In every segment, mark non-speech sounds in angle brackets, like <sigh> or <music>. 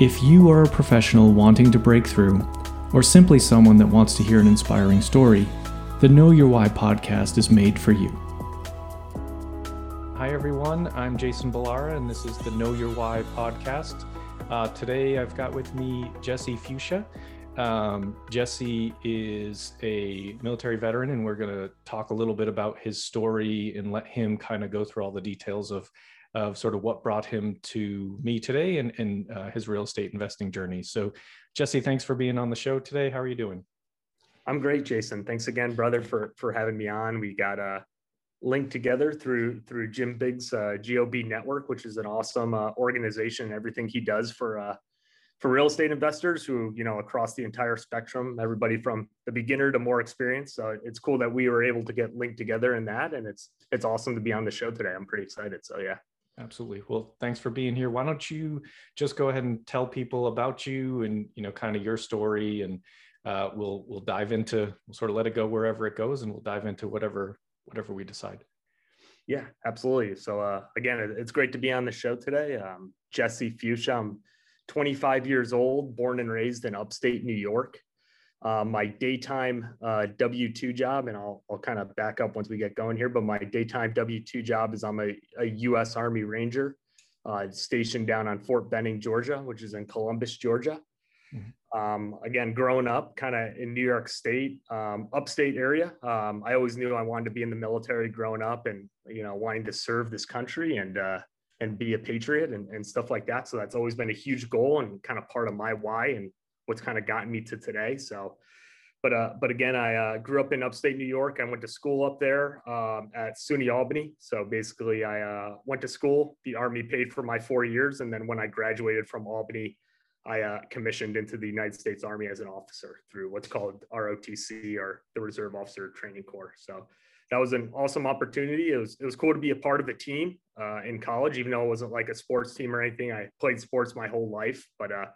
If you are a professional wanting to break through, or simply someone that wants to hear an inspiring story, the Know Your Why podcast is made for you. Hi, everyone. I'm Jason Ballara, and this is the Know Your Why podcast. Uh, today, I've got with me Jesse Fuchsia. Um, Jesse is a military veteran, and we're going to talk a little bit about his story and let him kind of go through all the details of of sort of what brought him to me today and, and uh, his real estate investing journey. So, Jesse, thanks for being on the show today. How are you doing? I'm great, Jason. Thanks again, brother, for for having me on. We got a linked together through through Jim Biggs uh, GOB Network, which is an awesome uh, organization. Everything he does for uh, for real estate investors who you know across the entire spectrum, everybody from the beginner to more experienced. So it's cool that we were able to get linked together in that, and it's it's awesome to be on the show today. I'm pretty excited. So yeah. Absolutely. Well, thanks for being here. Why don't you just go ahead and tell people about you and you know kind of your story, and uh, we'll we'll dive into we'll sort of let it go wherever it goes, and we'll dive into whatever whatever we decide. Yeah, absolutely. So uh, again, it's great to be on the show today. Um, Jesse Fuchsia. I'm 25 years old, born and raised in upstate New York uh, my daytime uh, W 2 job, and I'll, I'll kind of back up once we get going here, but my daytime W 2 job is I'm a, a U.S. Army Ranger uh, stationed down on Fort Benning, Georgia, which is in Columbus, Georgia. Mm-hmm. Um, again, growing up kind of in New York State, um, upstate area, um, I always knew I wanted to be in the military growing up and, you know, wanting to serve this country and, uh, and be a patriot and, and stuff like that. So that's always been a huge goal and kind of part of my why and what's kind of gotten me to today. So, but uh, but again, I uh, grew up in upstate New York. I went to school up there um, at SUNY Albany. So basically, I uh, went to school. The Army paid for my four years, and then when I graduated from Albany, I uh, commissioned into the United States Army as an officer through what's called ROTC or the Reserve Officer Training Corps. So that was an awesome opportunity. It was it was cool to be a part of a team uh, in college, even though it wasn't like a sports team or anything. I played sports my whole life, but uh,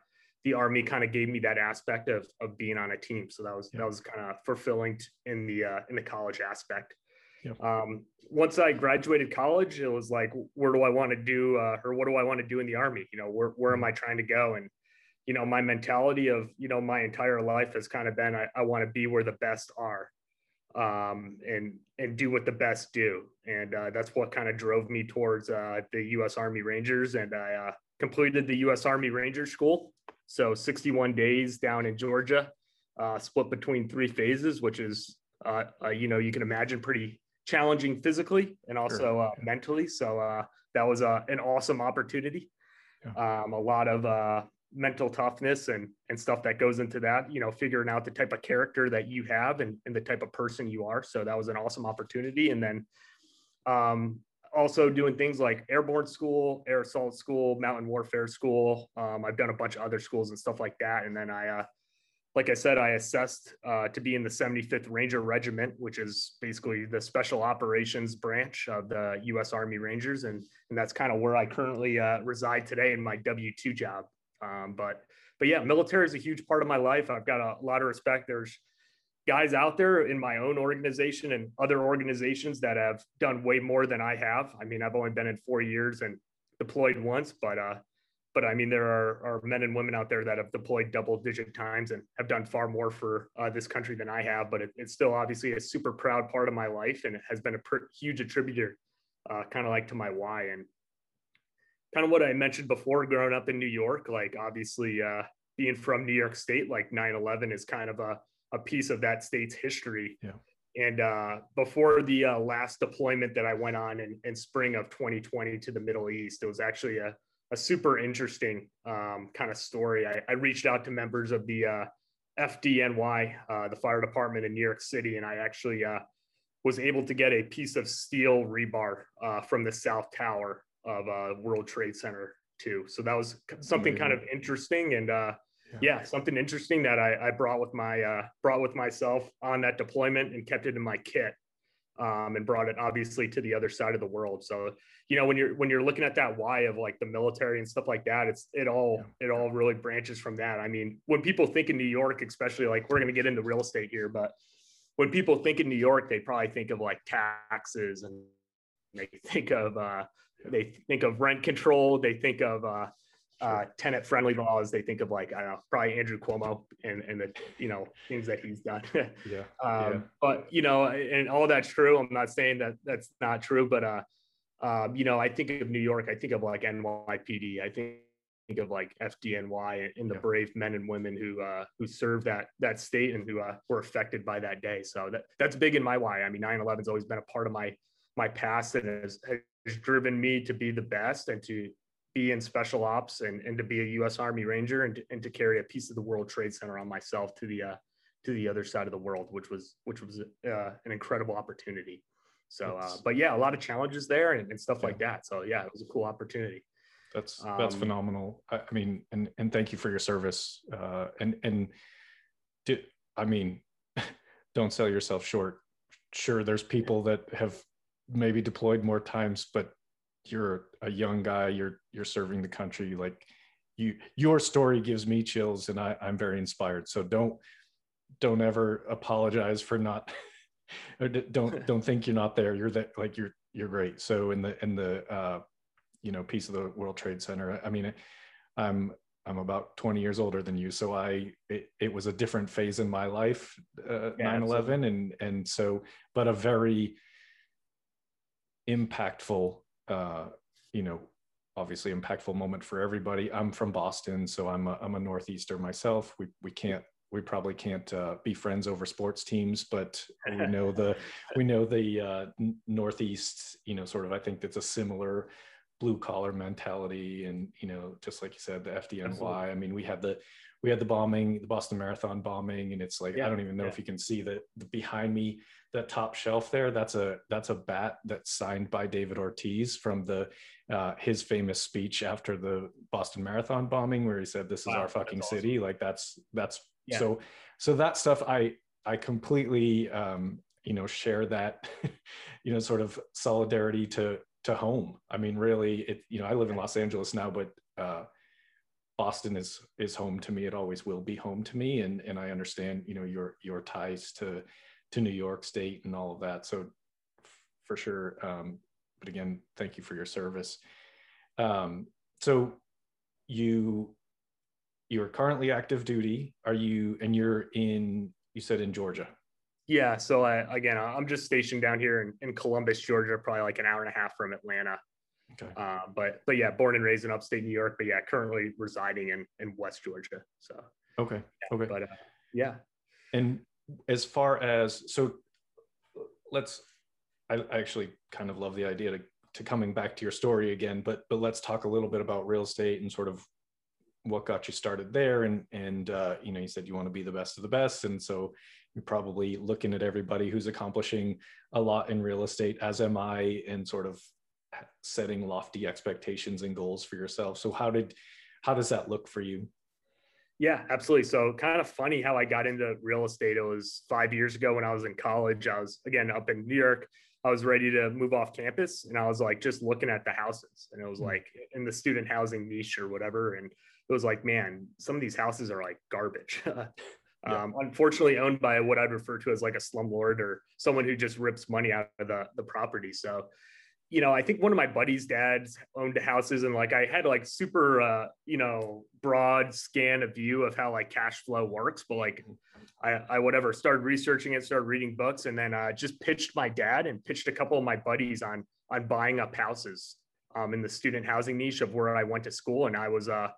the army kind of gave me that aspect of of being on a team. So that was yeah. that was kind of fulfilling in the uh, in the college aspect. Yeah. um, once i graduated college it was like where do i want to do uh, or what do i want to do in the army? You know where, where am mm-hmm. i trying to go? And you know my mentality of you know my entire life has kind of been i, I want to be where the best are um, and and do what the best do. And uh, that's what kind of drove me towards uh, the u.s army rangers. And i uh, completed the u.s army ranger school so 61 days down in Georgia, uh, split between three phases, which is, uh, uh, you know, you can imagine pretty challenging physically and also sure. Uh, mentally. So uh, that was uh, an awesome opportunity. Yeah. Um, a lot of mental toughness and and stuff that goes into that. You know, figuring out the type of character that you have and, and the type of person you are. So that was an awesome opportunity. And then um, also doing things like airborne school, air assault school, mountain warfare school. Um, I've done a bunch of other schools and stuff like that. And then I, uh, like I said, I assessed uh, to be in the 75th Ranger Regiment, which is basically the special operations branch of the U.S. Army Rangers, and and that's kind of where I currently uh, reside today in my W-2 job. Um, but but yeah, military is a huge part of my life. I've got a lot of respect. There's guys out there in my own organization and other organizations that have done way more than I have. I mean, I've only been in four years and deployed once, but uh, but I mean, there are, are men and women out there that have deployed double digit times and have done far more for uh, this country than I have. But it, it's still obviously a super proud part of my life, and it has been a huge attributor, uh, kind of like to my why and kind of what I mentioned before. Growing up in New York, like obviously uh, being from New York State, like 9/11 is kind of a a piece of that state's history. Yeah. And uh, before the uh, last deployment that I went on in, in spring of 2020 to the Middle East, it was actually a, a super interesting um, kind of story. I, I, reached out to members of the uh, FDNY, uh, the fire department in New York City, and I actually uh, was able to get a piece of steel rebar uh, from the South Tower of World Trade Center too. So that was something kind of interesting and yeah. something interesting that I, I brought with my uh, brought with myself on that deployment and kept it in my kit um, and brought it obviously to the other side of the world. So you know when you're when you're looking at that why of like the military and stuff like that, it's it all yeah. it all really branches from that. I mean, when people think in New York, especially like we're going to get into real estate here, but when people think in New York, they probably think of like taxes and they think of uh, they think of rent control, they think of uh, uh, tenant friendly laws. They think of like I don't know, probably Andrew Cuomo and and the you know things that he's done. <laughs> yeah. Um, yeah. But you know, and all that's true. I'm not saying that that's not true, but uh, um, you know, I think of New York. I think of like NYPD. I think think of like FDNY and the yeah. brave men and women who uh, who served that that state and who uh, were affected by that day. So that that's big in my why. I mean, 9/11 has always been a part of my my past and has, has driven me to be the best and to be in special ops and, and to be a U.S. Army Ranger and to, and to carry a piece of the World Trade Center on myself to the uh, to the other side of the world, which was which was uh, an incredible opportunity. So, uh, but yeah, a lot of challenges there and, and stuff yeah. like that. So yeah, it was a cool opportunity. That's that's um, phenomenal. I, I, mean, and and thank you for your service. Uh, and and did I mean, <laughs> don't sell yourself short. Sure, there's people that have maybe deployed more times, but you're a young guy you're you're serving the country like you your story gives me chills and I, i'm very inspired. So don't don't ever apologize for not <laughs> don't <laughs> don't think you're not there. You're that like you're you're great. So in the in the uh you know piece of the world trade center i mean i'm i'm about 20 years older than you. So i it, it was a different phase in my life uh, yeah, 9-11 and and so but a very impactful uh, you know, obviously impactful moment for everybody. I'm from Boston, so I'm a, I'm a Northeaster myself. We, we can't, we probably can't uh, be friends over sports teams, but we <laughs> know the, we know the uh, Northeast, you know, sort of, I think that's a similar blue collar mentality. And, you know, just like you said, the FDNY, Absolutely. I mean, we had the, we had the bombing, the Boston Marathon bombing, and it's like, yeah. I don't even know yeah. if you can see that behind me, that top shelf there that's a that's a bat that's signed by david ortiz from the uh, his famous speech after the boston marathon bombing where he said this is wow, our fucking awesome. city. Like that's that's yeah. so so that stuff i i completely um you know share that <laughs> you know sort of solidarity to to home. I mean really it you know i live in los angeles now but uh boston is is home to me. It always will be home to me. And and i understand you know your your ties to to New York State and all of that. So for sure. Um, but again, thank you for your service. Um, so you you're currently active duty. Are you and you're in you said in Georgia? Yeah. So I, again, I'm just stationed down here in, in Columbus, Georgia, probably like an hour and a half from Atlanta. Okay. Uh, but but yeah, born and raised in upstate New York, but yeah, currently residing in in West Georgia. So okay, yeah, okay, but uh, yeah. And as far as so let's I, actually kind of love the idea to, to coming back to your story again but but let's talk a little bit about real estate and sort of what got you started there. And and uh, you know you said you want to be the best of the best. And so you're probably looking at everybody who's accomplishing a lot in real estate as am i and sort of setting lofty expectations and goals for yourself. So how did how does that look for you yeah, absolutely. So kind of funny how I got into real estate. It was five years ago when I was in college. I was again up in New York. I was ready to move off campus and I was like just looking at the houses and it was hmm. like in the student housing niche or whatever. And it was like, man, some of these houses are like garbage. <laughs> yeah. um, unfortunately owned by what I'd refer to as like a slumlord or someone who just rips money out of the, the property. So you know, I think one of my buddies' dads owned houses, and like I had like super, uh, you know, broad scan of view of how like cash flow works. But like, I, I whatever started researching it, started reading books, and then uh, just pitched my dad and pitched a couple of my buddies on on buying up houses um, in the student housing niche of where I went to school, and I was, uh,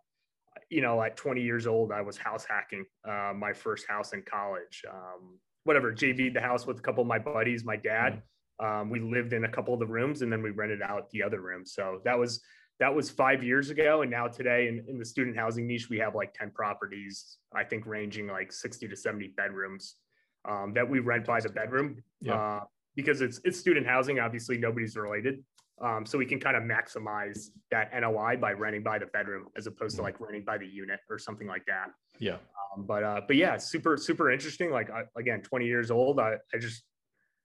you know, at 20 years old, I was house hacking uh, my first house in college. Um, whatever, JV'd the house with a couple of my buddies, my dad. Mm-hmm um, we lived in a couple of the rooms and then we rented out the other room. So that was that was five years ago. And now today in, in the student housing niche, we have like 10 properties, I think ranging like 60 to 70 bedrooms um, that we rent by the bedroom. Yeah. Uh, because it's it's student housing. Obviously, nobody's related. Um, so we can kind of maximize that NOI by renting by the bedroom as opposed to like renting by the unit or something like that. Yeah. Um, but uh, but yeah, super super interesting. Like I, again, 20 years old. I, I just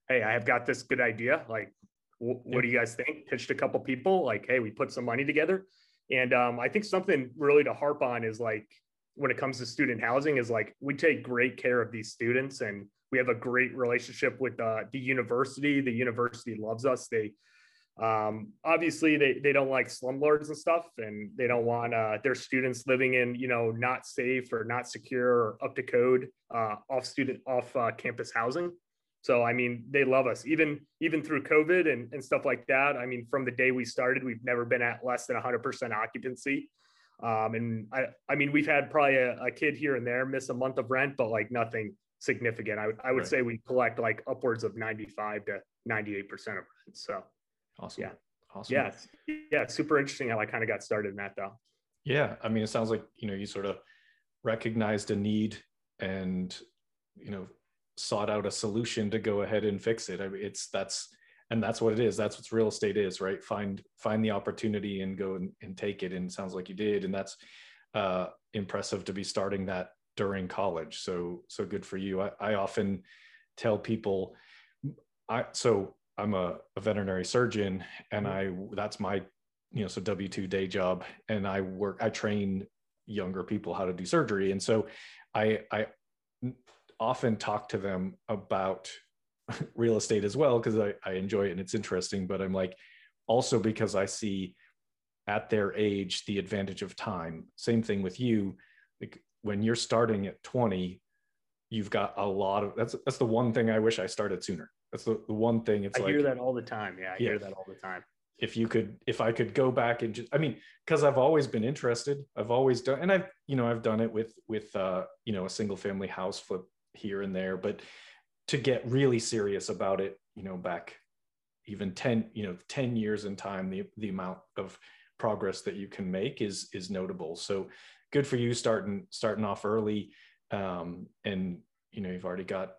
hey, I have got this good idea. Like, w- what do you guys think? Pitched a couple people. Like, hey, we put some money together, and um, I think something really to harp on is like when it comes to student housing is like we take great care of these students and we have a great relationship with uh, the university. The university loves us. They um, obviously they, they don't like slumlords and stuff and they don't want uh, their students living in you know not safe or not secure or up to code uh, off student off uh, campus housing so i mean they love us even even through covid and, and stuff like that i mean from the day we started we've never been at less than 100% occupancy um, and I, I mean we've had probably a, a, kid here and there miss a month of rent but like nothing significant i, I would right. say we collect like upwards of 95 to 98% of rent so Awesome. Yeah. Awesome. Yeah. Yeah. It's super interesting how I kind of got started in that though. Yeah. I mean, it sounds like, you know, you sort of recognized a need and, you know, sought out a solution to go ahead and fix it. I mean, it's that's, and that's what it is. That's what real estate is, right? Find, find the opportunity and go and, and take it. And it sounds like you did. And that's uh, impressive to be starting that during college. So, so good for you. I, I often tell people, I, so I'm a, a veterinary surgeon and mm-hmm. I that's my you know so W2 day job and I work I train younger people how to do surgery and so I I often talk to them about <laughs> real estate as well because I, I enjoy it and it's interesting but I'm like also because I see at their age the advantage of time same thing with you like when you're starting at 20 you've got a lot of that's that's the one thing I wish I started sooner that's the, the one thing. It's I like, hear that all the time. Yeah, I yeah. hear that all the time. If you could, if I could go back and just, I mean, because I've always been interested. I've always done, and I've, you know, I've done it with with uh, you know a single family house flip here and there, but to get really serious about it, you know, back even 10 you know 10 years in time the the amount of progress that you can make is is notable so good for you starting starting off early um, and you know you've already got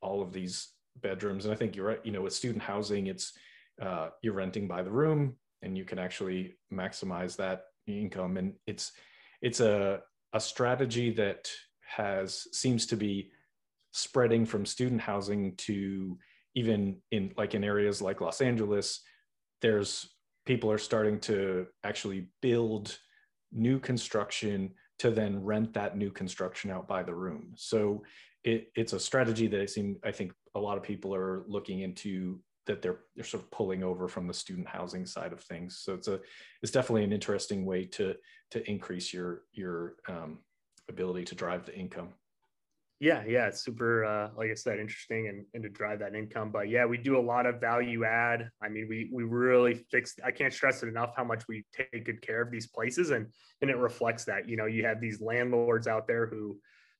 all of these bedrooms. And I think you're right. You know, with student housing, it's uh, you're renting by the room, and you can actually maximize that income. And it's it's a a strategy that has seems to be spreading from student housing to even in like in areas like Los Angeles. There's people are starting to actually build new construction to then rent that new construction out by the room. So it, it's a strategy that I seem I think a lot of people are looking into that they're they're sort of pulling over from the student housing side of things. So it's a it's definitely an interesting way to to increase your your um, ability to drive the income. Yeah, yeah, it's super, uh, like I said, interesting and, and to drive that income. But yeah, we do a lot of value add. I mean, we we really fix. I can't stress it enough how much we take good care of these places, and and it reflects that. You know, you have these landlords out there who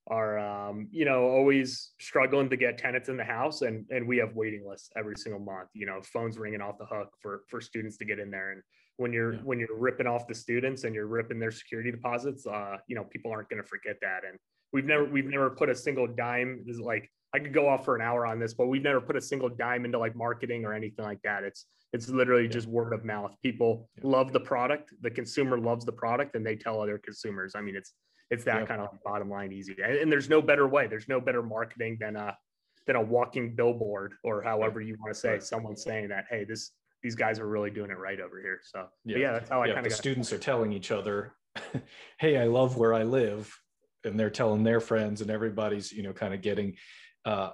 are um, you know always struggling to get tenants in the house and and we have waiting lists every single month you know phones ringing off the hook for for students to get in there and when you're yeah. when you're ripping off the students and you're ripping their security deposits uh you know people aren't going to forget that and we've never we've never put a single dime is like i could go off for an hour on this but we've never put a single dime into like marketing or anything like that it's it's literally yeah. just word of mouth people yeah. love the product the consumer loves the product and they tell other consumers i mean it's it's that kind of bottom line easy. And, and, there's no better way. There's no better marketing than a than a walking billboard or however you want to say someone saying that, hey, this these guys are really doing it right over here. So yeah, yeah that's how I kind of the students are telling each other, <laughs> hey, I love where I live. And they're telling their friends and everybody's, you know, kind of getting uh,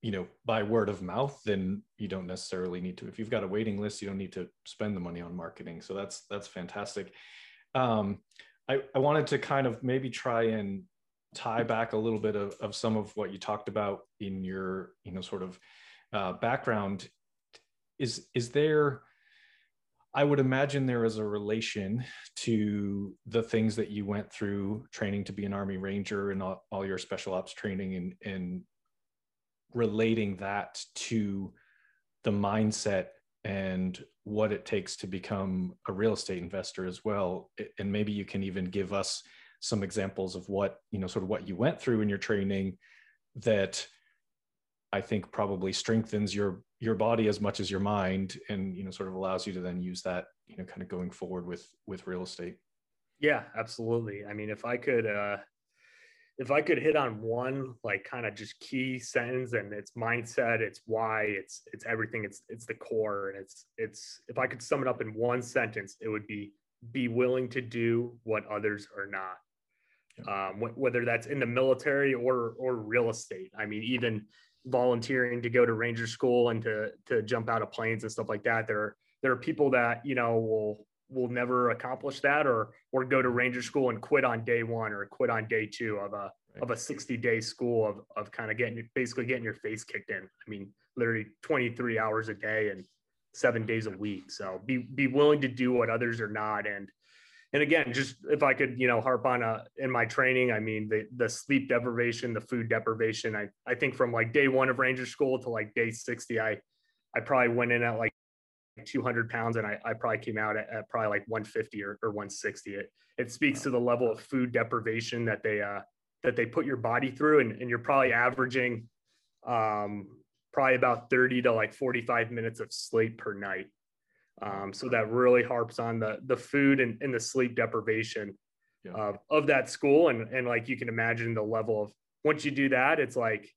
you know by word of mouth then you don't necessarily need to if you've got a waiting list you don't need to spend the money on marketing so that's that's fantastic um, I, I wanted to kind of maybe try and tie back a little bit of, of some of what you talked about in your you know sort of uh, background is is there i would imagine there is a relation to the things that you went through training to be an army ranger and all, all your special ops training and and relating that to the mindset and what it takes to become a real estate investor as well. And maybe you can even give us some examples of what you know sort of what you went through in your training that i think probably strengthens your your body as much as your mind and you know sort of allows you to then use that you know kind of going forward with with real estate. Yeah absolutely. I mean if i could uh if i could hit on one like kind of just key sentence and it's mindset it's why it's it's everything it's it's the core and it's it's if i could sum it up in one sentence it would be be willing to do what others are not. Yeah. um, wh- whether that's in the military or or real estate. I mean even volunteering to go to ranger school and to to jump out of planes and stuff like that. There there are people that you know will will never accomplish that or or go to ranger school and quit on day one or quit on day two of a right. of a 60 day school of of kind of getting basically getting your face kicked in. I mean literally 23 hours a day and seven days a week. So be be willing to do what others are not and and again, just if I could, you know, harp on a in my training, I mean, the the sleep deprivation, the food deprivation. I I think from like day one of Ranger School to like day sixty, I I probably went in at like 200 pounds and I, I probably came out at, at probably like 150 or, or 160 it it speaks to the level of food deprivation that they uh that they put your body through and, and you're probably averaging um probably about 30 to like 45 minutes of sleep per night um, so that really harps on the the food and, and the sleep deprivation yeah. of, of that school. And and like you can imagine the level of once you do that, it's like,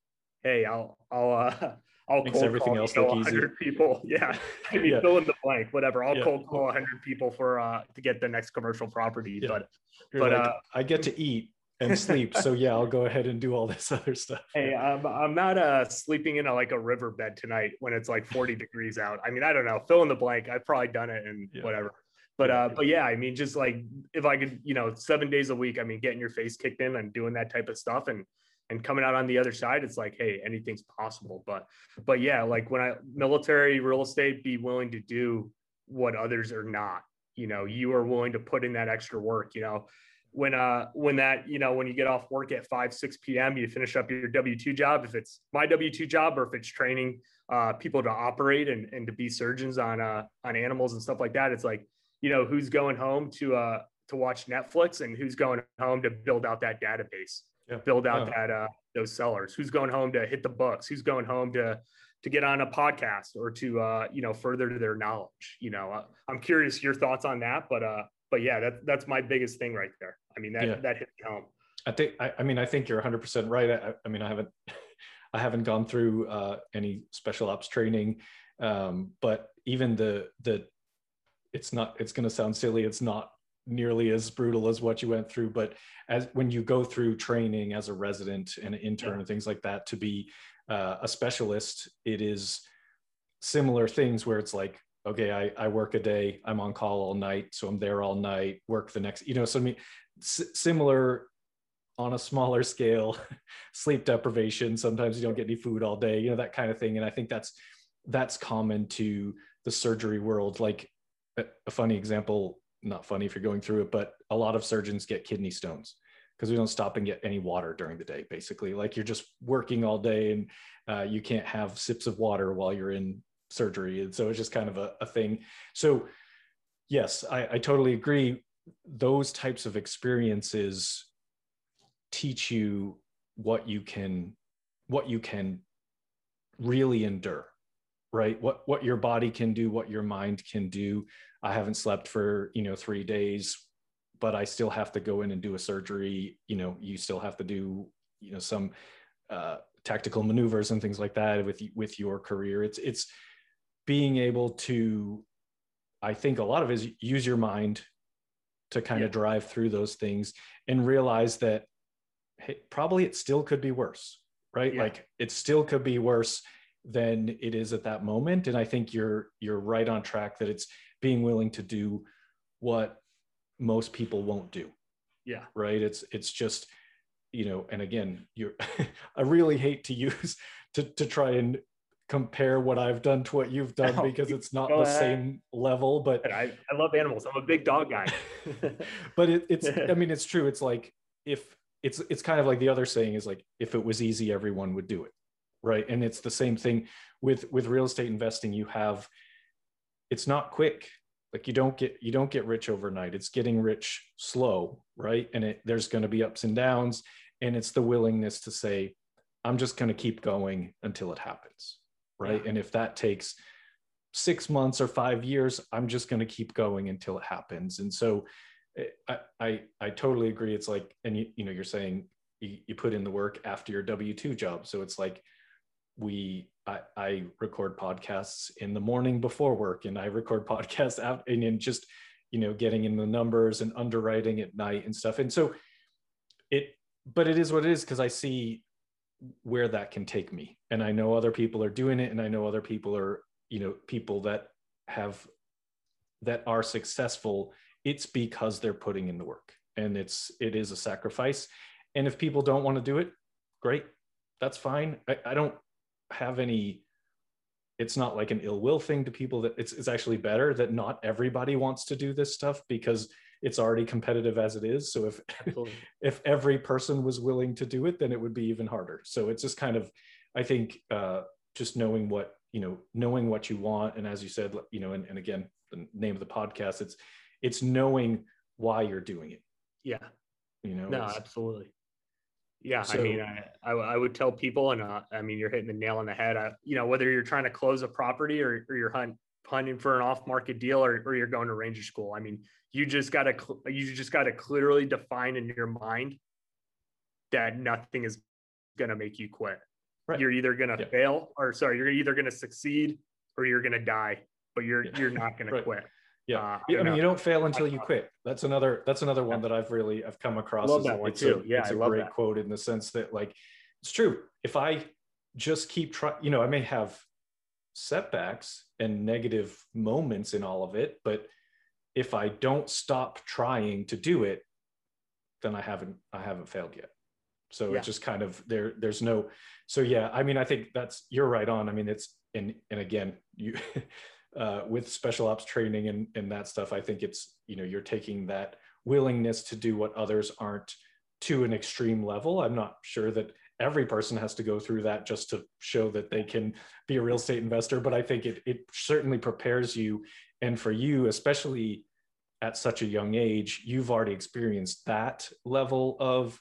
hey, I'll I'll uh, <laughs> I'll Makes cold everything call, else look 100 easy. people. <laughs> Yeah, I mean, yeah. fill in the blank, whatever. I'll yeah. cold call 100 people for uh to get the next commercial property. But You're but like, uh, I get <laughs> to eat and sleep. so yeah, I'll go ahead and do all this <laughs> other stuff. Hey, I'm I'm not uh sleeping in a, like a riverbed tonight when it's like 40 degrees out. I mean, I don't know. Fill in the blank. I've probably done it and yeah. whatever. But uh, but yeah, I mean, just like if I could, you know, seven days a week, I mean, getting your face kicked in and doing that type of stuff and and coming out on the other side, it's like, hey, anything's possible. But but yeah, like when I military real estate, be willing to do what others are not. You know, you are willing to put in that extra work. You know, when uh when that you know when you get off work at 5 6 p.m you finish up your w2 job if it's my w2 job or if it's training uh people to operate and, and to be surgeons on uh on animals and stuff like that it's like you know who's going home to uh to watch netflix and who's going home to build out that database yeah. build out yeah. that uh those sellers who's going home to hit the books who's going home to to get on a podcast or to uh you know further their knowledge you know uh, i'm curious your thoughts on that but uh but yeah, that, that's my biggest thing right there. I mean, that, yeah. that hit home. I think, I, I, mean, I think you're hundred percent right. I, I, mean, I haven't, <laughs> I haven't gone through uh, any special ops training. Um, but even the, the, it's not, it's going to sound silly. It's not nearly as brutal as what you went through, but as when you go through training as a resident and an intern yeah. and things like that, to be uh, a specialist, it is similar things where it's like, okay, I, I work a day, I'm on call all night, so I'm there all night, work the next, you know, so I mean, s- similar on a smaller <laughs> scale, sleep deprivation, sometimes you don't get any food all day, you know, that kind of thing. And I think that's, that's common to the surgery world. Like a, a funny example, not funny if you're going through it, but a lot of surgeons get kidney stones because we don't stop and get any water during the day basically like you're just working all day and uh, you can't have sips of water while you're in surgery. And so it's just kind of a, a thing. So, yes, I, I totally agree. Those types of experiences teach you what you can what you can really endure right what what your body can do what your mind can do i haven't slept for you know 3 days but i still have to go in and do a surgery you know you still have to do you know some uh, tactical maneuvers and things like that with with your career it's it's being able to i think a lot of it is use your mind to kind yeah. of drive through those things and realize that hey, probably it still could be worse right? Yeah. like it still could be worse than it is at that moment. And i think you're you're right on track that it's being willing to do what most people won't do. Yeah. Right? It's it's just you know and again you're <laughs> i really hate to use to to try and compare what I've done to what you've done <laughs> oh, because it's not the ahead. same level. But I, I love animals. I'm a big dog guy. <laughs> but it, it's I <laughs> mean it's true. It's like if it's it's kind of like the other saying is like if it was easy, everyone would do it. Right. And it's the same thing with with real estate investing. You have it's not quick. Like you don't get you don't get rich overnight. It's getting rich slow, right? And it there's going to be ups and downs. And it's the willingness to say, I'm just going to keep going until it happens right? Yeah. and if that takes six months or five years i'm just going to keep going until it happens. And so eh, I, I i totally agree. It's like and you, you know you're saying you, you put in the work after your w2 job. So it's like we I, I record podcasts in the morning before work and i record <laughs> podcasts out and, and just you know getting in the numbers and underwriting at night and stuff. And so it but it is what it is because i see where that can take me. And i know other people are doing it and i know other people are you know people that have that are successful. It's because they're putting in the work and it's it is a sacrifice. And if people don't want to do it great that's fine. I, I don't have any it's not like an ill will thing to people that it's, it's actually better that not everybody wants to do this stuff because it's already competitive as it is. So if <laughs> if every person was willing to do it then it would be even harder. So it's just kind of i think uh, just knowing what you know knowing what you want. And as you said you know and, and again the name of the podcast it's it's knowing why you're doing it. Yeah. You know no absolutely. Yeah, so, I mean, I, I, I would tell people, and uh, I mean, you're hitting the nail on the head. I, you know, whether you're trying to close a property or, or you're hunt, hunting for an off-market deal or, or you're going to ranger school. I mean, you just got to you just got to clearly define in your mind that nothing is going to make you quit. Right. You're either going to yeah. fail or sorry, you're either going to succeed or you're going to die, but you're yeah. you're not <laughs> right. to quit. Yeah, uh, I, mean, you don't fail until you quit. That's another. That's another one that I've really I've come across. Love that one too. A, yeah, it's a great that. quote in the sense that like it's true. If I just keep trying, you know, I may have setbacks and negative moments in all of it, but if I don't stop trying to do it, then I haven't I haven't failed yet. So yeah. it's just kind of there. There's no. So yeah, I mean, I think that's you're right on. I mean, it's and and again, you <laughs> uh, with special ops training and, and that stuff, I think it's, you know, you're taking that willingness to do what others aren't to an extreme level. I'm not sure that every person has to go through that just to show that they can be a real estate investor, but I think it, it certainly prepares you. And for you, especially at such a young age, you've already experienced that level of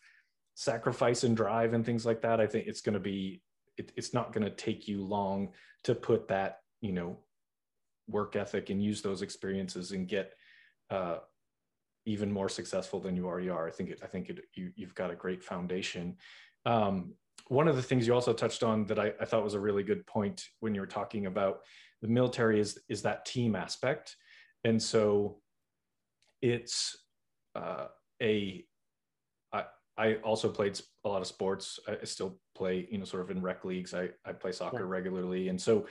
sacrifice and drive and things like that. I think it's going to be, it, it's not going to take you long to put that, you know, work ethic and use those experiences and get uh, even more successful than you already are. I think it, I think it, you, you've got a great foundation. Um, one of the things you also touched on that I, I, thought was a really good point when you were talking about the military is is that team aspect, and so it's uh, a I, I also played a lot of sports. I still play, you know, sort of in rec leagues. I, I play soccer yeah. regularly. And so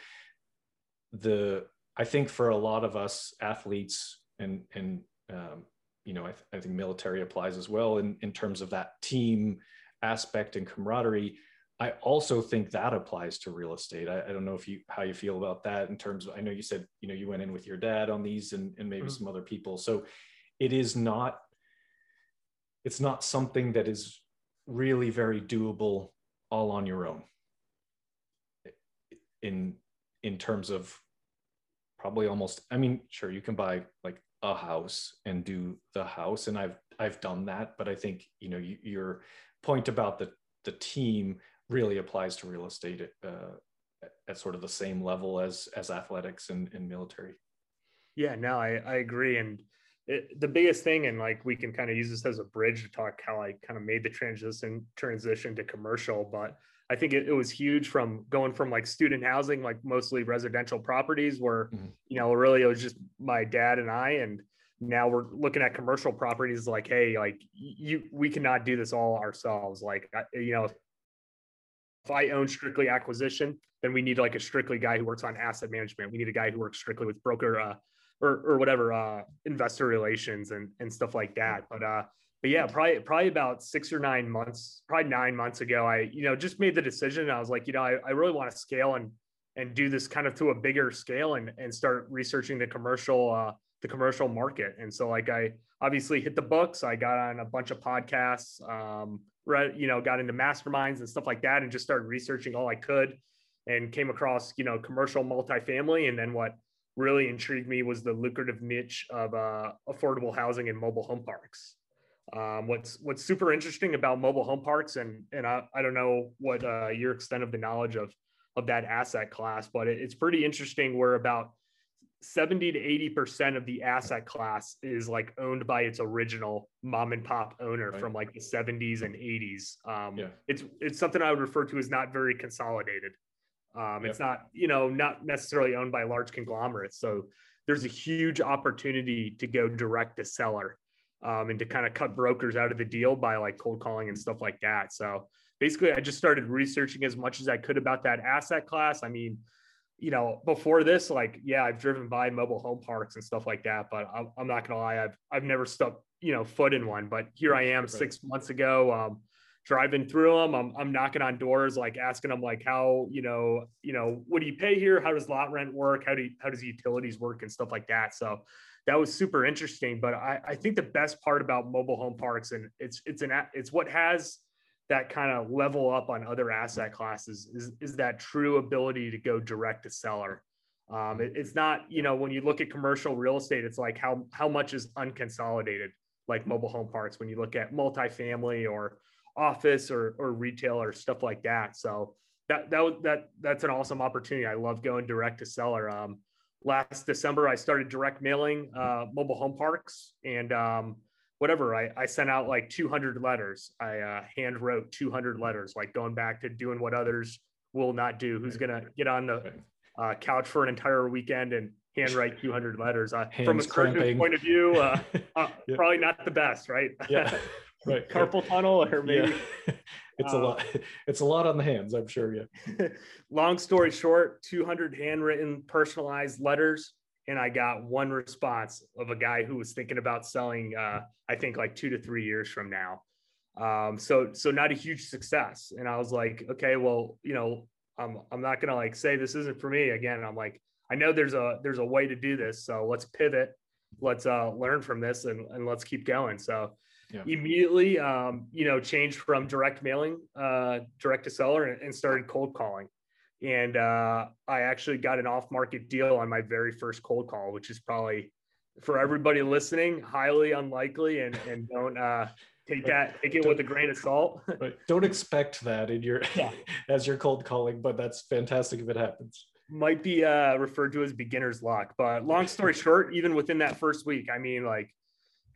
the I think for a lot of us athletes and and um, you know I, th- I, think military applies as well in in terms of that team aspect and camaraderie. I also think that applies to real estate. I, I, don't know if you how you feel about that in terms of I know you said you know you went in with your dad on these and, and maybe mm-hmm. some other people. So it is not it's not something that is really very doable all on your own in in terms of probably almost i mean sure you can buy like a house and do the house and i've i've done that but i think you know you, your point about the the team really applies to real estate uh, at sort of the same level as as athletics and, and military yeah no i i agree and it, the biggest thing and like we can kind of use this as a bridge to talk how i kind of made the transition transition to commercial but I think it, it, was huge from going from like student housing, like mostly residential properties, where mm-hmm. you know really it was just my dad and I, and now we're looking at commercial properties. Like, hey, like you, we cannot do this all ourselves. Like, you know, if I own strictly acquisition, then we need like a strictly guy who works on asset management. We need a guy who works strictly with broker uh, or or whatever uh, investor relations and and stuff like that. But uh, but yeah, probably probably about six or nine months, probably nine months ago, I you know just made the decision. I was like, you know, I, I really want to scale and and do this kind of to a bigger scale and and start researching the commercial uh, the commercial market. And so like I obviously hit the books. I got on a bunch of podcasts, um, read you know got into masterminds and stuff like that, and just started researching all I could, and came across you know commercial multifamily, and then what really intrigued me was the lucrative niche of uh, affordable housing and mobile home parks. Um, what's what's super interesting about mobile home parks, and and I, I don't know what uh, your extent of the knowledge of of that asset class. But it, it's pretty interesting where about 70 to 80% of the asset class is like owned by its original mom and pop owner right. from like the 70s and 80s. Um, yeah. It's it's something I would refer to as not very consolidated. Um, yep. It's not you know not necessarily owned by large conglomerates. So there's a huge opportunity to go direct to seller um, and to kind of cut brokers out of the deal by like cold calling and stuff like that. So basically, I just started researching as much as I could about that asset class. I mean you know, before this, like, yeah, I've driven by mobile home parks and stuff like that, but I'm, I'm not gonna lie, I've I've never stuck, you know, foot in one. But here I am, six months ago, um, driving through them. I'm I'm knocking on doors, like asking them, like, how, you know, you know, what do you pay here? How does lot rent work? How do you, how does utilities work and stuff like that? So that was super interesting. But I, I think the best part about mobile home parks, and it's it's an it's what has that kind of level up on other asset classes is, is that true ability to go direct to seller. Um, it, it's not, you know, when you look at commercial real estate, it's like how, how much is unconsolidated, like mobile home parks, when you look at multifamily or office or, or retail or stuff like that. So that, that, that, that's an awesome opportunity. I love going direct to seller. Um, last December, I started direct mailing uh, mobile home parks and um, whatever I, I sent out like 200 letters. I uh, hand wrote 200 letters like going back to doing what others will not do who's gonna get on the uh, couch for an entire weekend and handwrite <laughs> 200 letters uh, from a cramping. point of view uh, <laughs> uh, yeah. probably not the best right? <laughs> Yeah. Right. Carpal tunnel or maybe yeah. it's a lot it's a lot on the hands i'm sure yeah. Long story short 200 handwritten personalized letters and I got one response of a guy who was thinking about selling. Uh, I think like two to three years from now. Um, so so not a huge success. And I was like, okay, well, you know, I'm I'm not gonna like say this isn't for me again. I'm like, I know there's a there's a way to do this. So let's pivot. Let's uh, learn from this and, and let's keep going. So yeah. immediately, um, you know, changed from direct mailing, uh, direct to seller, and, and started cold calling and uh, I actually got an off-market deal on my very first cold call, which is probably for everybody listening highly unlikely, and and don't uh, take that take it with a grain of salt. <laughs> But don't expect that in your yeah. <laughs> as your cold calling, but that's fantastic if it happens. Might be uh, referred to as beginner's luck, but long story <laughs> short, even within that first week, I mean, like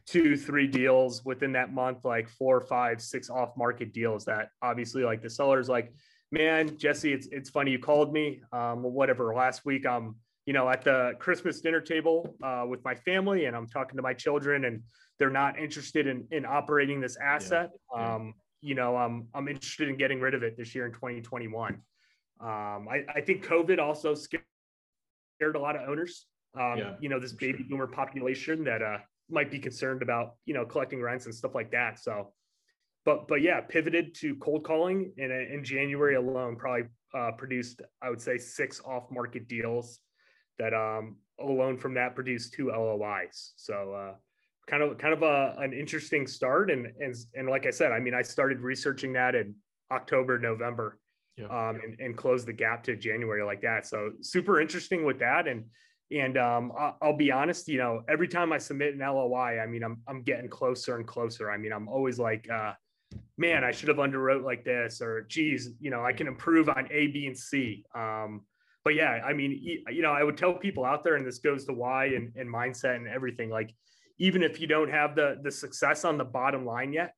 two, three deals within that month, like four, five, six off-market deals that obviously like the seller's like man, Jesse, it's it's funny you called me. Um, whatever. Last week, I'm you know at the Christmas dinner table uh, with my family, and I'm talking to my children, and they're not interested in in operating this asset. Yeah. Um, you know, I'm I'm interested in getting rid of it this year in 2021. Um, I, I think COVID also scared a lot of owners. Um, yeah, you know, this baby sure. boomer population that uh, might be concerned about you know collecting rents and stuff like that. So but but yeah, pivoted to cold calling and in January alone, probably uh, produced I would say six off market deals that um, alone from that produced two LOIs. So uh, kind of kind of a, an interesting start and and and like I said, I mean I started researching that in October November. Yeah. Um, and, and close the gap to January like that. So super interesting with that. And and um, I'll, I'll, be honest, you know, every time I submit an LOI, I mean, I'm I'm getting closer and closer. I mean, I'm always like, uh, man, I should have underwrote like this, or geez, you know, I can improve on A, B, and C. Um, but yeah, I mean, you know, I would tell people out there, and this goes to why and, and mindset and everything. Like, even if you don't have the the success on the bottom line yet,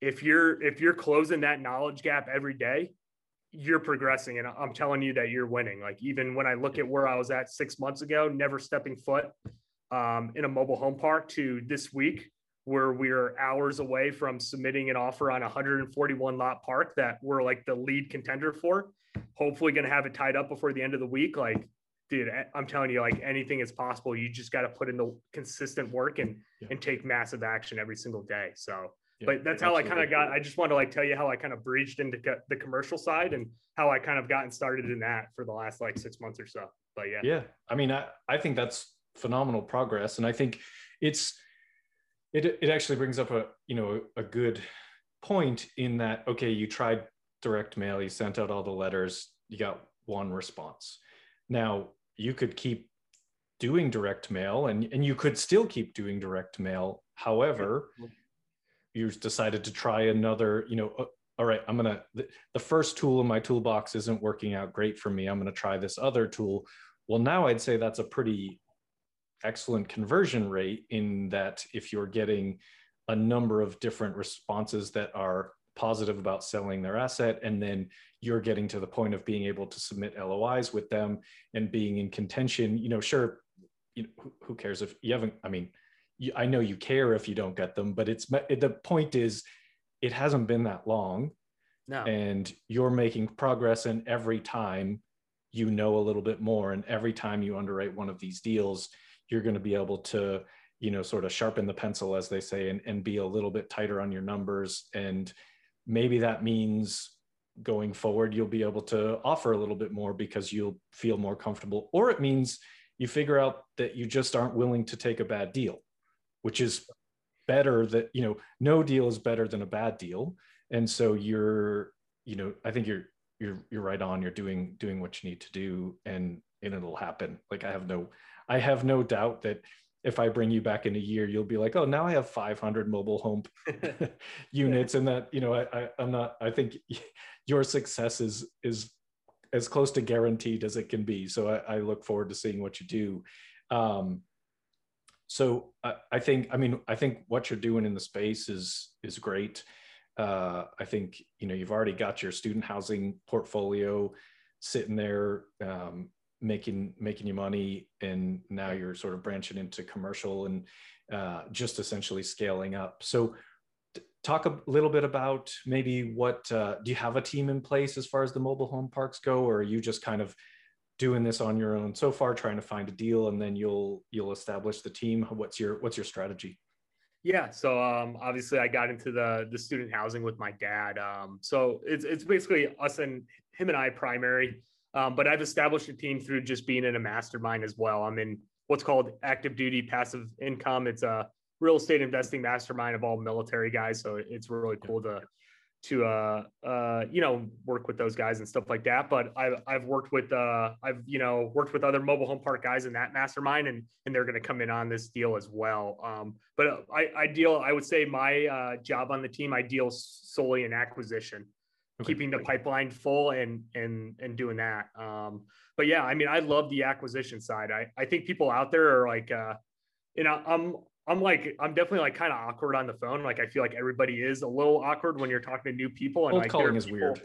if you're if you're closing that knowledge gap every day, you're progressing, and I'm telling you that you're winning. Like, even when I look at where I was at six months ago, never stepping foot um, in a mobile home park, to this week where we're hours away from submitting an offer on 141 lot park that we're like the lead contender for. Hopefully, going to have it tied up before the end of the week. Like, dude, I'm telling you, like anything is possible. You just got to put in the consistent work and yeah. and take massive action every single day. So, yeah, but that's how absolutely. I kind of got. I just want to like tell you how I kind of breached into the commercial side and how I kind of gotten started in that for the last like six months or so. But yeah, yeah. I mean, I I think that's phenomenal progress, and I think it's it, it actually brings up a you know a good point in that okay you tried direct mail you sent out all the letters you got one response now you could keep doing direct mail and, and you could still keep doing direct mail however you decided to try another you know a, all right, I'm gonna the, the first tool in my toolbox isn't working out great for me. I'm gonna try this other tool. Well, now I'd say that's a pretty excellent conversion rate in that if you're getting a number of different responses that are positive about selling their asset and then you're getting to the point of being able to submit LOIs with them and being in contention you know sure you know who, cares if you haven't i mean you, i know you care if you don't get them but it's the point is it hasn't been that long no. and you're making progress and every time you know a little bit more and every time you underwrite one of these deals you're going to be able to you know sort of sharpen the pencil as they say and, and be a little bit tighter on your numbers. And maybe that means going forward you'll be able to offer a little bit more because you'll feel more comfortable. Or it means you figure out that you just aren't willing to take a bad deal which is better that you know no deal is better than a bad deal. And so you're you know i think you're you're you're right on. You're doing doing what you need to do and and it'll happen. Like i have no i have no doubt that if I bring you back in a year, you'll be like, oh, now I have 500 mobile home <laughs> <laughs> units, and that you know, I, I I'm not. I think <laughs> your success is is as close to guaranteed as it can be. So I, I look forward to seeing what you do. Um, so I, I, think, I mean, I think what you're doing in the space is is great. Uh, I think you know you've already got your student housing portfolio sitting there. Um, making making you money and now you're sort of branching into commercial and uh, just essentially scaling up so talk a little bit about maybe what uh, do you have a team in place as far as the mobile home parks go or are you just kind of doing this on your own so far trying to find a deal and then you'll you'll establish the team what's your what's your strategy yeah, so um, obviously I got into the the student housing with my dad. Um, so it's it's basically us and him and I primary. Um, but I've established a team through just being in a mastermind as well. I'm in what's called active duty passive income. It's a real estate investing mastermind of all military guys. So it's really cool to to uh uh you know work with those guys and stuff like that but i've i've worked with uh i've you know worked with other mobile home park guys in that mastermind and and they're going to come in on this deal as well um but i i deal i would say my uh job on the team i deal solely in acquisition okay. keeping the pipeline full and and and doing that. Um, but yeah, I mean, I love the acquisition side. I I think people out there are like, uh, you know, I'm I'm like I'm definitely like kind of awkward on the phone. Like I feel like everybody is a little awkward when you're talking to new people. And cold like, calling is people... weird.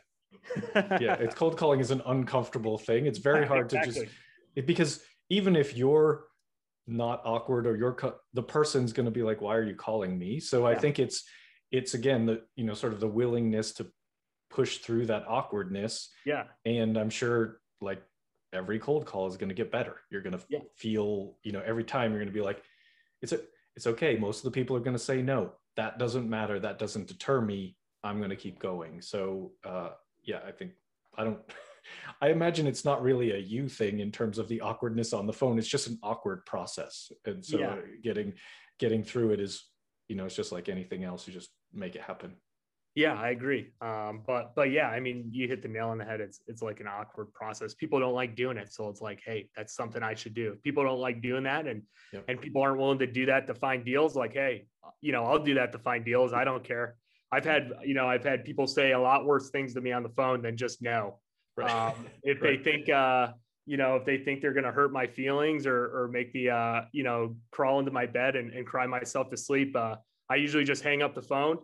<laughs> yeah, it's cold calling is an uncomfortable thing. It's very <laughs> hard exactly. to just it, because even if you're not awkward or you're co- the person's going to be like, why are you calling me? So yeah. I think it's it's again the you know sort of the willingness to push through that awkwardness. Yeah. And I'm sure like every cold call is going to get better. You're going to yeah. feel, you know, every time you're going to be like, it's a, it's okay. Most of the people are going to say no. That doesn't matter. That doesn't deter me. I'm going to keep going. So, uh, yeah, I think I don't. <laughs> I imagine it's not really a you thing in terms of the awkwardness on the phone. It's just an awkward process, and so yeah. getting getting through it is, you know, it's just like anything else. You just make it happen. Yeah, I agree. Um, but but yeah, I mean, you hit the nail on the head. It's it's like an awkward process. People don't like doing it, so it's like, hey, that's something I should do. People don't like doing that, and yep. and people aren't willing to do that to find deals. Like, hey, you know, I'll do that to find deals. I don't care. I've had you know I've had people say a lot worse things to me on the phone than just no. Right. Um, <laughs> if right. they think uh, you know if they think they're going to hurt my feelings or or make me uh, you know crawl into my bed and, and cry myself to sleep, uh, I usually just hang up the phone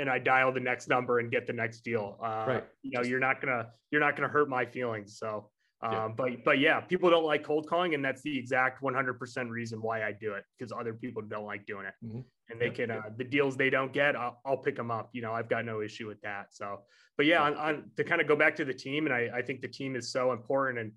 and I dial the next number and get the next deal. Uh, right. You know, you're not gonna you're not gonna hurt my feelings. So, um, yeah. but but yeah, people don't like cold calling, and that's the exact 100% reason why I do it because other people don't like doing it, mm-hmm. and they yeah. can uh, the deals they don't get, I'll, I'll, pick them up. You know, I've got no issue with that. So, but yeah, on, on to kind of go back to the team, and I, I think the team is so important, and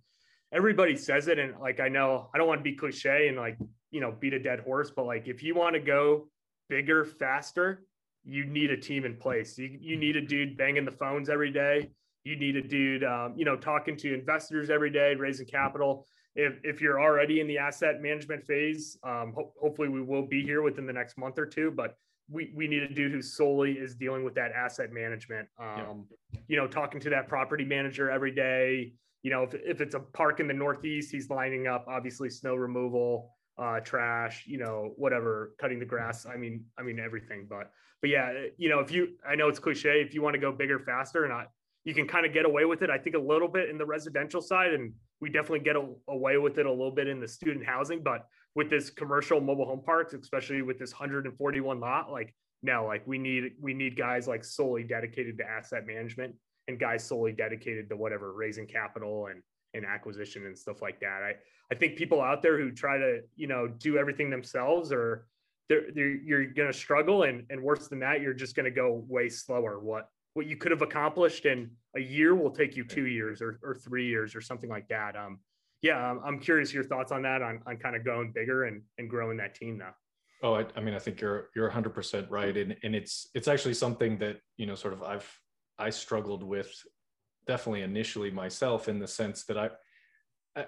everybody says it, and like I know I don't want to be cliche and like you know beat a dead horse, but like if you want to go bigger faster you need a team in place. You, you need a dude banging the phones every day. You need a dude, um, you know, talking to investors every day, raising capital. If, if you're already in the asset management phase, um, ho- hopefully we will be here within the next month or two, but we, we need a dude who solely is dealing with that asset management. Um, yeah. You know, talking to that property manager every day. You know, if, if it's a park in the Northeast, he's lining up obviously snow removal, uh, trash, you know, whatever, cutting the grass. I mean, I mean everything. But but yeah, you know, if you, I know it's cliche, if you want to go bigger, faster, and I, you can kind of get away with it. I think a little bit in the residential side, and we definitely get a, away with it a little bit in the student housing. But with this commercial mobile home parks, especially with this 141 lot, like no, like we need we need guys like solely dedicated to asset management and guys solely dedicated to whatever raising capital and and acquisition and stuff like that. I I think people out there who try to you know do everything themselves or they're, they're, you're going to struggle and and worse than that you're just going to go way slower. What what you could have accomplished in a year will take you two years or, or three years or something like that. Um, yeah, I'm, curious your thoughts on that on, on kind of going bigger and, and growing that team now. Oh, I, I mean, I think you're you're 100 percent right, and and it's it's actually something that you know, sort of I've I struggled with definitely initially myself in the sense that I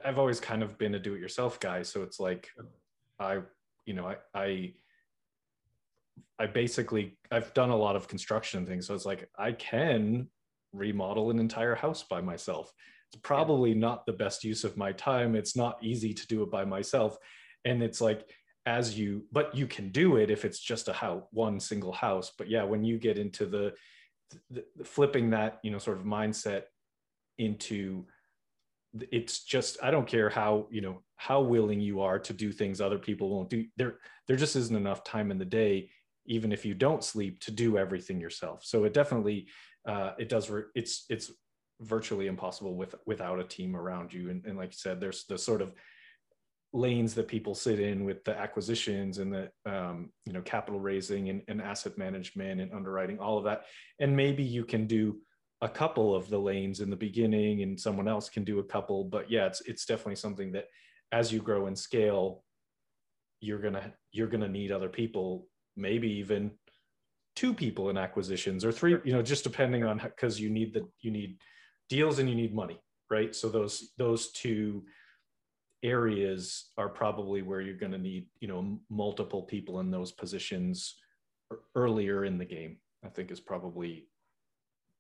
I've always kind of been a do-it-yourself guy, so it's like I you know I I I basically I've done a lot of construction things, so it's like I can remodel an entire house by myself. It's probably yeah. not the best use of my time. It's not easy to do it by myself, and it's like as you but you can do it if it's just a house one single house but yeah when you get into the, flipping that you know sort of mindset into it's just i don't care how you know how willing you are to do things other people won't do there there just isn't enough time in the day even if you don't sleep to do everything yourself. So it definitely uh, it does re- it's it's virtually impossible with without a team around you. And, and like you said there's the sort of lanes that people sit in with the acquisitions and the um, you know capital raising and, and, asset management and underwriting all of that. And maybe you can do a couple of the lanes in the beginning and someone else can do a couple. But yeah it's it's definitely something that as you grow and scale you're gonna you're gonna need other people maybe even two people in acquisitions or three you know just depending on because you need the you need deals and you need money right? So those those two areas are probably where you're going to need you know multiple people in those positions earlier in the game i think is probably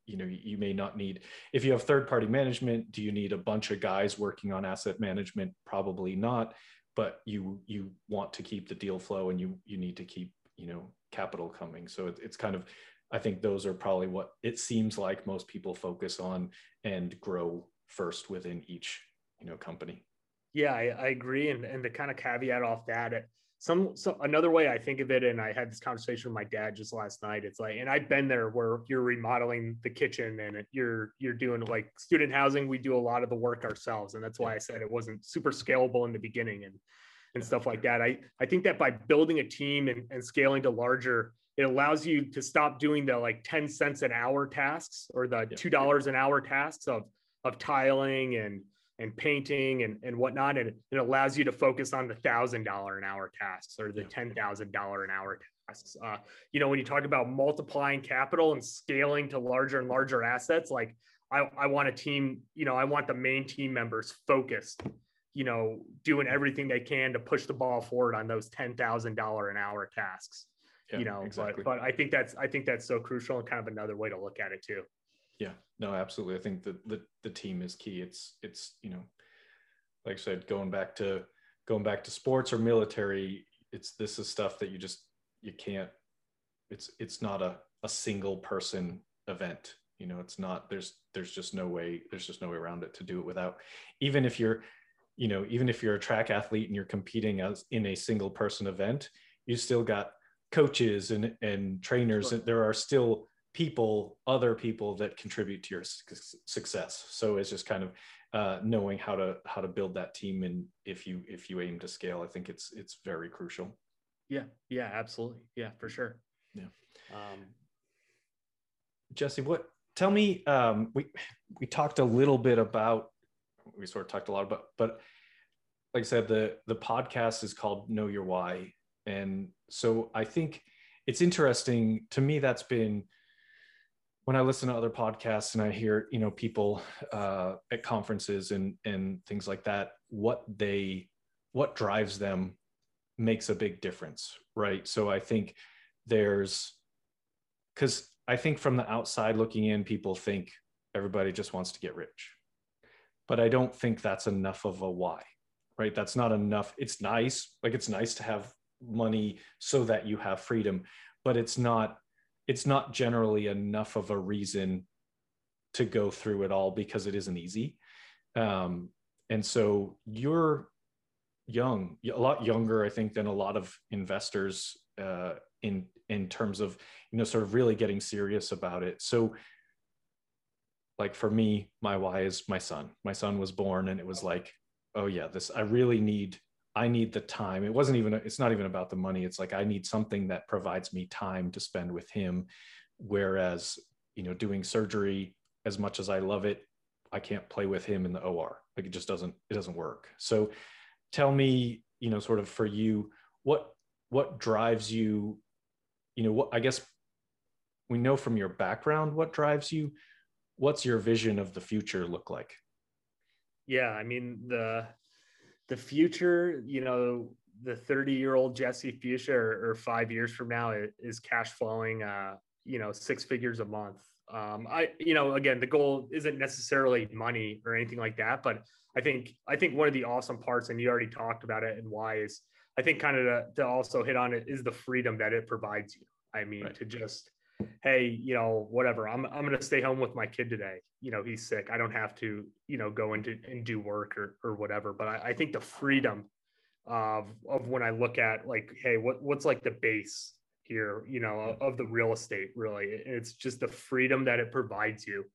you know you may not need. If you have third party management do you need a bunch of guys working on asset management? Probably not but you you want to keep the deal flow and you you need to keep you know capital coming. So it, it's kind of i think those are probably what it seems like most people focus on and grow first within each you know company yeah, I, I agree. And, and to kind of caveat off that, uh, some so another way I think of it, and I had this conversation with my dad just last night. It's like, and I've been there where you're remodeling the kitchen and you're you're doing like student housing. We do a lot of the work ourselves, and that's why I said it wasn't super scalable in the beginning and and stuff like that. I I think that by building a team and, and scaling to larger, it allows you to stop doing the like 10 cents an hour tasks or the two dollars an hour tasks of of tiling and and painting and, and whatnot. And it allows you to focus on the thousand dollar an hour tasks or the ten thousand dollar an hour tasks. Uh, you know, when you talk about multiplying capital and scaling to larger and larger assets, like I, I want a team, you know, I want the main team members focused, you know, doing everything they can to push the ball forward on those ten thousand dollar an hour tasks. Yeah, you know, exactly. but but I think that's I think that's so crucial and kind of another way to look at it too. Yeah, no, absolutely. I think that the, the team is key. It's, it's, you know, like I said, going back to, going back to sports or military, it's, this is stuff that you just, you can't, it's, it's not a, a single person event. You know, it's not, there's, there's just no way, there's just no way around it to do it without, even if you're, you know, even if you're a track athlete and you're competing as in a single person event, you still got coaches and, and trainers. Sure. There are still people, other people that contribute to your su- success. So it's just kind of uh, knowing how to how to build that team, and if you if you aim to scale, I think it's it's very crucial. Yeah, yeah, absolutely, yeah, for sure. Yeah. Um, Jesse, what? Tell me. Um, we we talked a little bit about. We sort of talked a lot about, but like I said, the the podcast is called Know Your Why, and so I think it's interesting to me. That's been when I listen to other podcasts and I hear, you know, people uh, at conferences and and things like that, what they what drives them makes a big difference, right? So I think there's because I think from the outside looking in, people think everybody just wants to get rich, but I don't think that's enough of a why, right? That's not enough. It's nice like it's nice to have money so that you have freedom but it's not it's not generally enough of a reason to go through it all because it isn't easy. Um, and so you're young a lot younger i think than a lot of investors uh, in in terms of you know sort of really getting serious about it. So like for me my why is my son. My son was born and it was like oh yeah this i really need i need the time. It wasn't even it's not even about the money. It's like i need something that provides me time to spend with him. Whereas you know doing surgery as much as i love it i can't play with him in the or like it just doesn't it doesn't work. So tell me you know sort of for you what what drives you? You know what i guess we know from your background what drives you? What's your vision of the future look like? Yeah i mean the the future you know the 30 year old jesse fuchsia or, or, five years from now is cash flowing uh you know six figures a month um i you know again the goal isn't necessarily money or anything like that but i think i think one of the awesome parts and you already talked about it and why is i think kind of to, to also hit on it is the freedom that it provides you i mean right. to just hey, you know, whatever, I'm I'm gonna stay home with my kid today. You know, he's sick. I don't have to, you know, go into and do work or or whatever. But I, I think the freedom of of when I look at like, hey, what what's like the base here, you know, of the real estate really. It's just the freedom that it provides you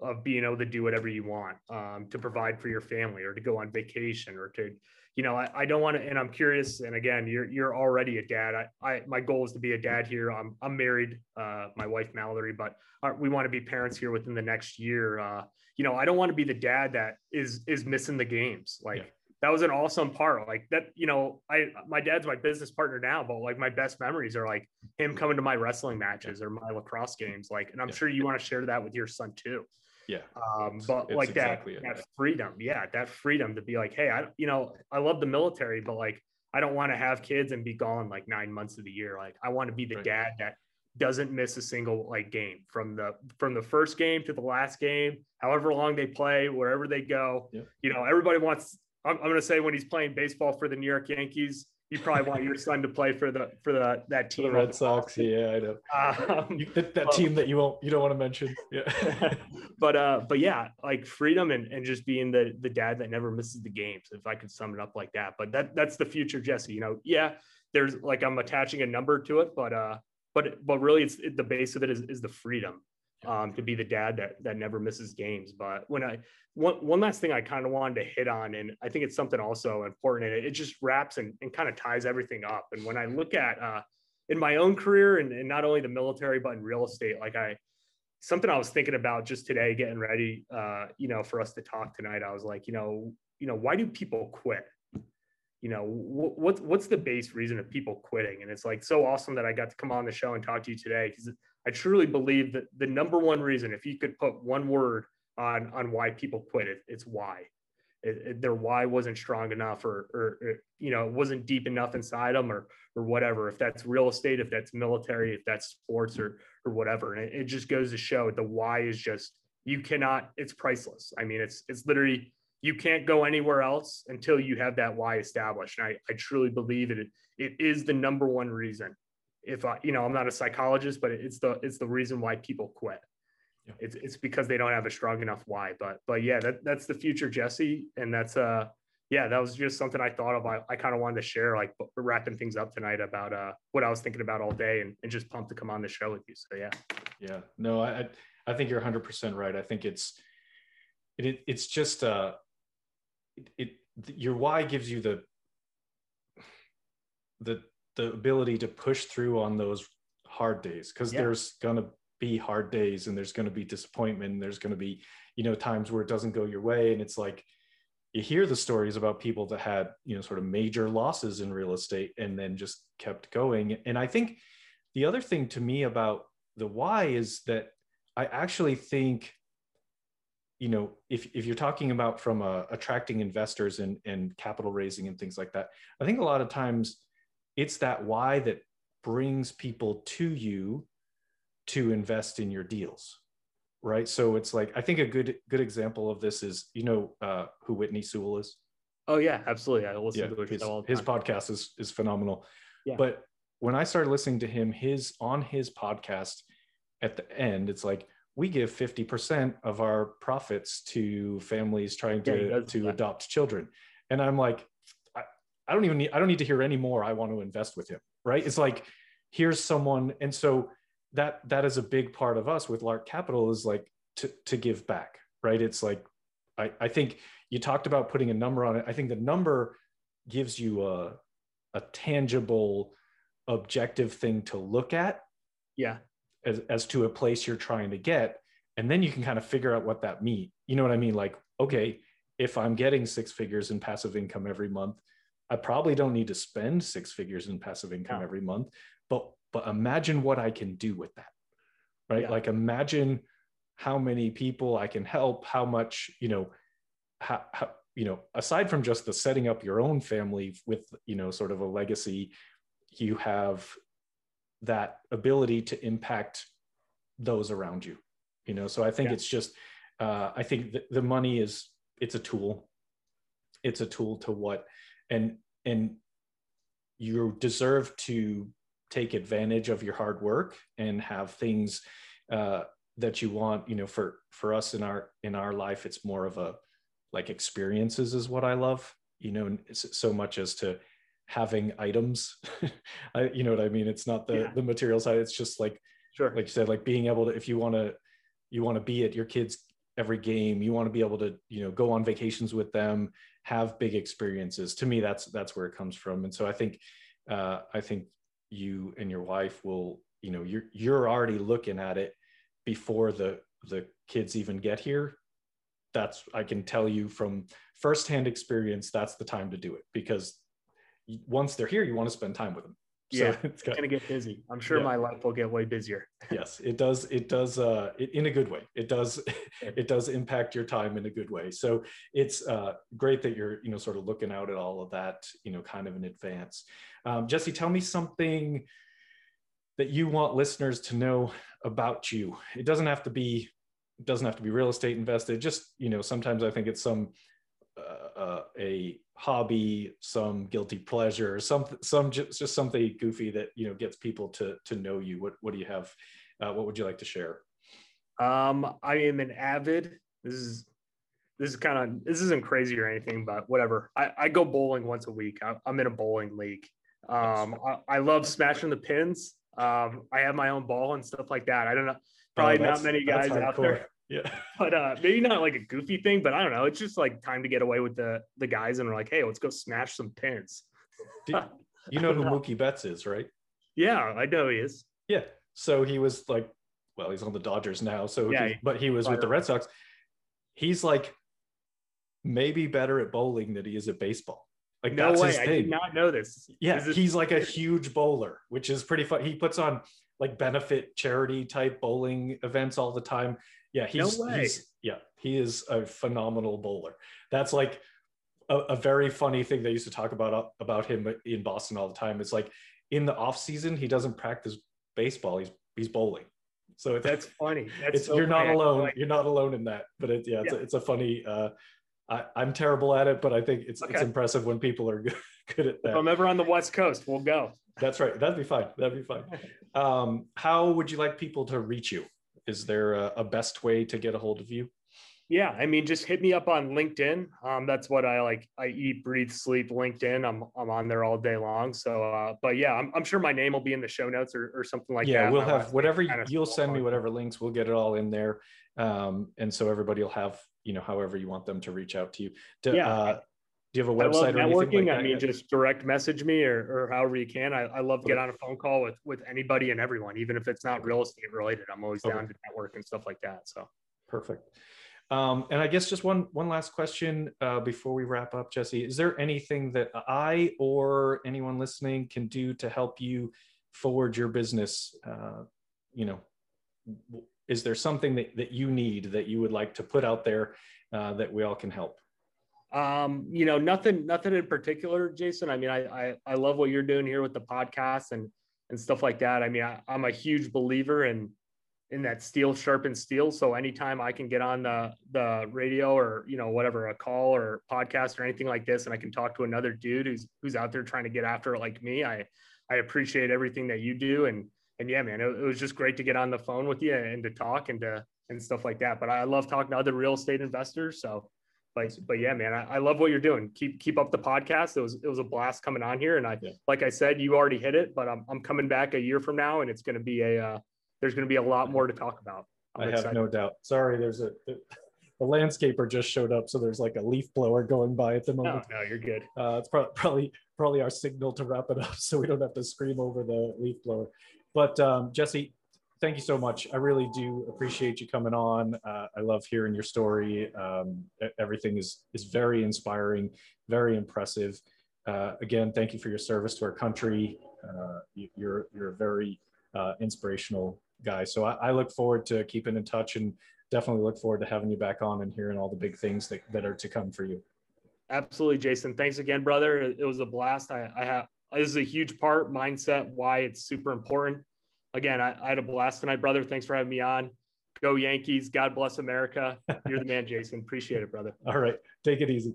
of being able to do whatever you want um, to provide for your family or to go on vacation or to you know, I, I don't want to, and I'm curious. And again, you're you're already a dad. I, I my goal is to be a dad here. I'm I'm married, uh, my wife Mallory, but our, we want to be parents here within the next year. Uh, you know, I don't want to be the dad that is is missing the games. Like yeah. that was an awesome part. Like that, you know, I my dad's my business partner now, but like my best memories are like him coming to my wrestling matches or my lacrosse games. Like, and I'm yeah. sure you want to share that with your son too. Yeah. Um, but like exactly that, it. that freedom. Yeah. That freedom to be like, Hey, I, you know, I love the military, but like, I don't want to have kids and be gone like nine months of the year. Like I want to be the right. dad that doesn't miss a single like game from the from the first game to the last game, however long they play, wherever they go. Yeah. You know, everybody wants. I'm, I'm going to say when he's playing baseball for the New York Yankees, you probably want your son to play for the for the that team. the Red Sox, yeah, I know. Um, you, that, that team that you won't you don't want to mention. Yeah. <laughs> but uh, but yeah, like freedom and, and just being the the dad that never misses the games. If I could sum it up like that, but that that's the future, Jesse. You know, yeah, there's like I'm attaching a number to it, but uh, but but really, it's it, the base of it is is the freedom um, to be the dad that that never misses games. But when I one one last thing I kind of wanted to hit on, and I think it's something also important, and it, it just wraps and, and kind of ties everything up. And when I look at uh, in my own career and, and not only the military but in real estate, like I something I was thinking about just today, getting ready, uh, you know, for us to talk tonight. I was like, you know, you know, why do people quit? you know what's what's the base reason of people quitting and it's like so awesome that i got to come on the show and talk to you today because i truly believe that the number one reason if you could put one word on on why people quit it it's why it, it, their why wasn't strong enough or, or, you know it wasn't deep enough inside them or or whatever if that's real estate if that's military if that's sports or or whatever and it, it just goes to show the why is just you cannot it's priceless i mean it's it's literally you can't go anywhere else until you have that why established. And I, I truly believe it. It is the number one reason. If I, you know, I'm not a psychologist, but it's the it's the reason why people quit. Yeah. It's it's because they don't have a strong enough why. But but yeah, that that's the future, Jesse, and that's uh yeah, that was just something I thought of. I, I kind of wanted to share, like wrapping things up tonight about uh what I was thinking about all day, and, and just pumped to come on the show with you. So yeah, yeah, no, I I think you're 100 percent right. I think it's it, it's just uh it, it your why gives you the the the ability to push through on those hard days because yeah. there's gonna be hard days and there's gonna be disappointment and there's gonna be you know times where it doesn't go your way and it's like you hear the stories about people that had you know sort of major losses in real estate and then just kept going and i think the other thing to me about the why is that i actually think you know if, if you're talking about from uh, attracting investors and, and capital raising and things like that i think a lot of times it's that why that brings people to you to invest in your deals right so it's like i think a good good example of this is you know uh, who whitney sewell is Oh yeah, absolutely. I listen Yeah, to his, his, podcast is is phenomenal. Yeah. But when I started listening to him, his on his podcast at the end, it's like we give 50% of our profits to families trying to, does to that. adopt children. And I'm like, I, don't even need, I don't need to hear any more. I want to invest with him. Right. It's like, here's someone. And so that, that is a big part of us with Lark Capital is like to, to give back. Right. It's like, I, I think you talked about putting a number on it. I think the number gives you a, a tangible, objective thing to look at Yeah. as, as to a place you're trying to get and then you can kind of figure out what that means you know what i mean like okay if i'm getting six figures in passive income every month i probably don't need to spend six figures in passive income No. every month but but imagine what i can do with that right Yeah. like imagine how many people i can help how much you know how, how you know aside from just the setting up your own family with you know sort of a legacy you have that ability to impact those around you you know so i think Yeah. it's just uh, i think the, the money is it's a tool it's a tool to what and and you deserve to take advantage of your hard work and have things uh, that you want you know for for us in our in our life it's more of a like experiences is what i love you know so much as to having items <laughs> I, you know what i mean it's not the Yeah. the material side it's just like Sure. like you said like being able to if you want to you want to be at your kids every game you want to be able to you know go on vacations with them have big experiences. To me that's that's where it comes from. And so i think uh, i think you and your wife will you know you're you're already looking at it before the the kids even get here. That's i can tell you from firsthand experience that's the time to do it because once they're here you want to spend time with them Yeah, so it's got, gonna get busy. I'm sure Yeah. my life will get way busier. <laughs> yes it does it does uh it, in a good way it does <laughs> it does impact your time in a good way so it's uh great that you're you know sort of looking out at all of that you know kind of in advance um, jesse tell me something that you want listeners to know about you it doesn't have to be it doesn't have to be real estate invested just you know sometimes i think it's some uh, uh, a hobby some guilty pleasure some some just, just something goofy that you know gets people to to know you what what do you have uh, what would you like to share Um, I am an avid. This is this is kind of this isn't crazy or anything, but whatever. I, I go bowling once a week. I, I'm in a bowling league. Um, I, I love smashing the pins. Um, I have my own ball and stuff like that. I don't know, probably Oh, not many guys out hardcore. there, yeah <laughs> but uh, maybe not like a goofy thing. But I don't know. It's just like time to get away with the the guys and we're like, hey, let's go smash some pins. <laughs> You know who mookie betts is right Yeah, I know he is. yeah so he was like well he's on the dodgers now so Yeah, he- but he was with the red sox he's like maybe better at bowling than he is at baseball like No that's way. I did not know this. Yeah, this- he's like a huge bowler, which is pretty fun. He puts on like benefit charity type bowling events all the time. Yeah, No he's, way. he's yeah, he is a phenomenal bowler. That's like a, a very funny thing they used to talk about about him in Boston all the time. It's like in the off season he doesn't practice baseball. He's he's bowling. So it's, That's funny. That's it's so you're not funny. Alone. like- you're not alone in that. But it, yeah, it's, Yeah. A, it's a funny. Uh, I, I'm terrible at it, but I think it's it's impressive when people are good, <laughs> good at If that. I'm ever on the West Coast, we'll go. That's right. That'd be fine. That'd be fine. <laughs> Um, how would you like people to reach you? Is there a, a best way to get a hold of you? Yeah, I mean, just hit me up on LinkedIn. Um, that's what I like. I eat, breathe, sleep LinkedIn. I'm I'm on there all day long. So, uh, but yeah, I'm, I'm sure my name will be in the show notes or, or something like yeah, that. Yeah, we'll have whatever name's kinda you'll send me whatever links. We'll get it all in there, um, and so everybody will have you know however you want them to reach out to you. Yeah. uh, do you have a I love website or anything networking. like I mean, just direct message me or, or however you can. I, I love to get on a phone call with with anybody and everyone, even if it's not real estate related. I'm always Okay. down to network and stuff like that. So Perfect. Um, and I guess just one one last question uh, before we wrap up, Jesse. Is there anything that I or anyone listening can do to help you forward your business? Uh, you know, is there something that, that you need that you would like to put out there uh, that we all can help? Um, you know, nothing, nothing in particular, Jason. I mean, I, I, I love what you're doing here with the podcast and, and stuff like that. I mean, I, I'm a huge believer in, in that steel sharpens steel. So anytime I can get on the the radio or you know whatever a call or podcast or anything like this, and I can talk to another dude who's who's out there trying to get after it like me, I I appreciate everything that you do and and yeah, man, it, it was just great to get on the phone with you and to talk and to and stuff like that. But I love talking to other real estate investors. So, but but yeah, man, I, I love what you're doing. Keep keep up the podcast. It was it was a blast coming on here, and I yeah. like I said, you already hit it, but I'm I'm coming back a year from now, and it's going to be a uh, there's going to be a lot more to talk about. I'm i excited. have no doubt. Sorry, there's a the landscaper just showed up, so there's like a leaf blower going by at the moment. No, no you're good. Uh, it's pro- probably probably our signal to wrap it up, <laughs> so we don't have to scream over the leaf blower. But um, Jesse, thank you so much. I really do appreciate you coming on. Uh, I love hearing your story. Um, everything is is very inspiring, very impressive. Uh, again, thank you for your service to our country. Uh, you're you're a very uh, inspirational guy. So I, I, look forward to keeping in touch and definitely look forward to having you back on and hearing all the big things that, that are to come for you. Absolutely, Jason. Thanks again, brother. It was a blast. I, I have this is a huge part mindset why it's super important again I, I, had a blast tonight brother. Thanks for having me on. Go yankees. God bless america. You're the man jason. Appreciate it brother. <laughs> All right. Take it easy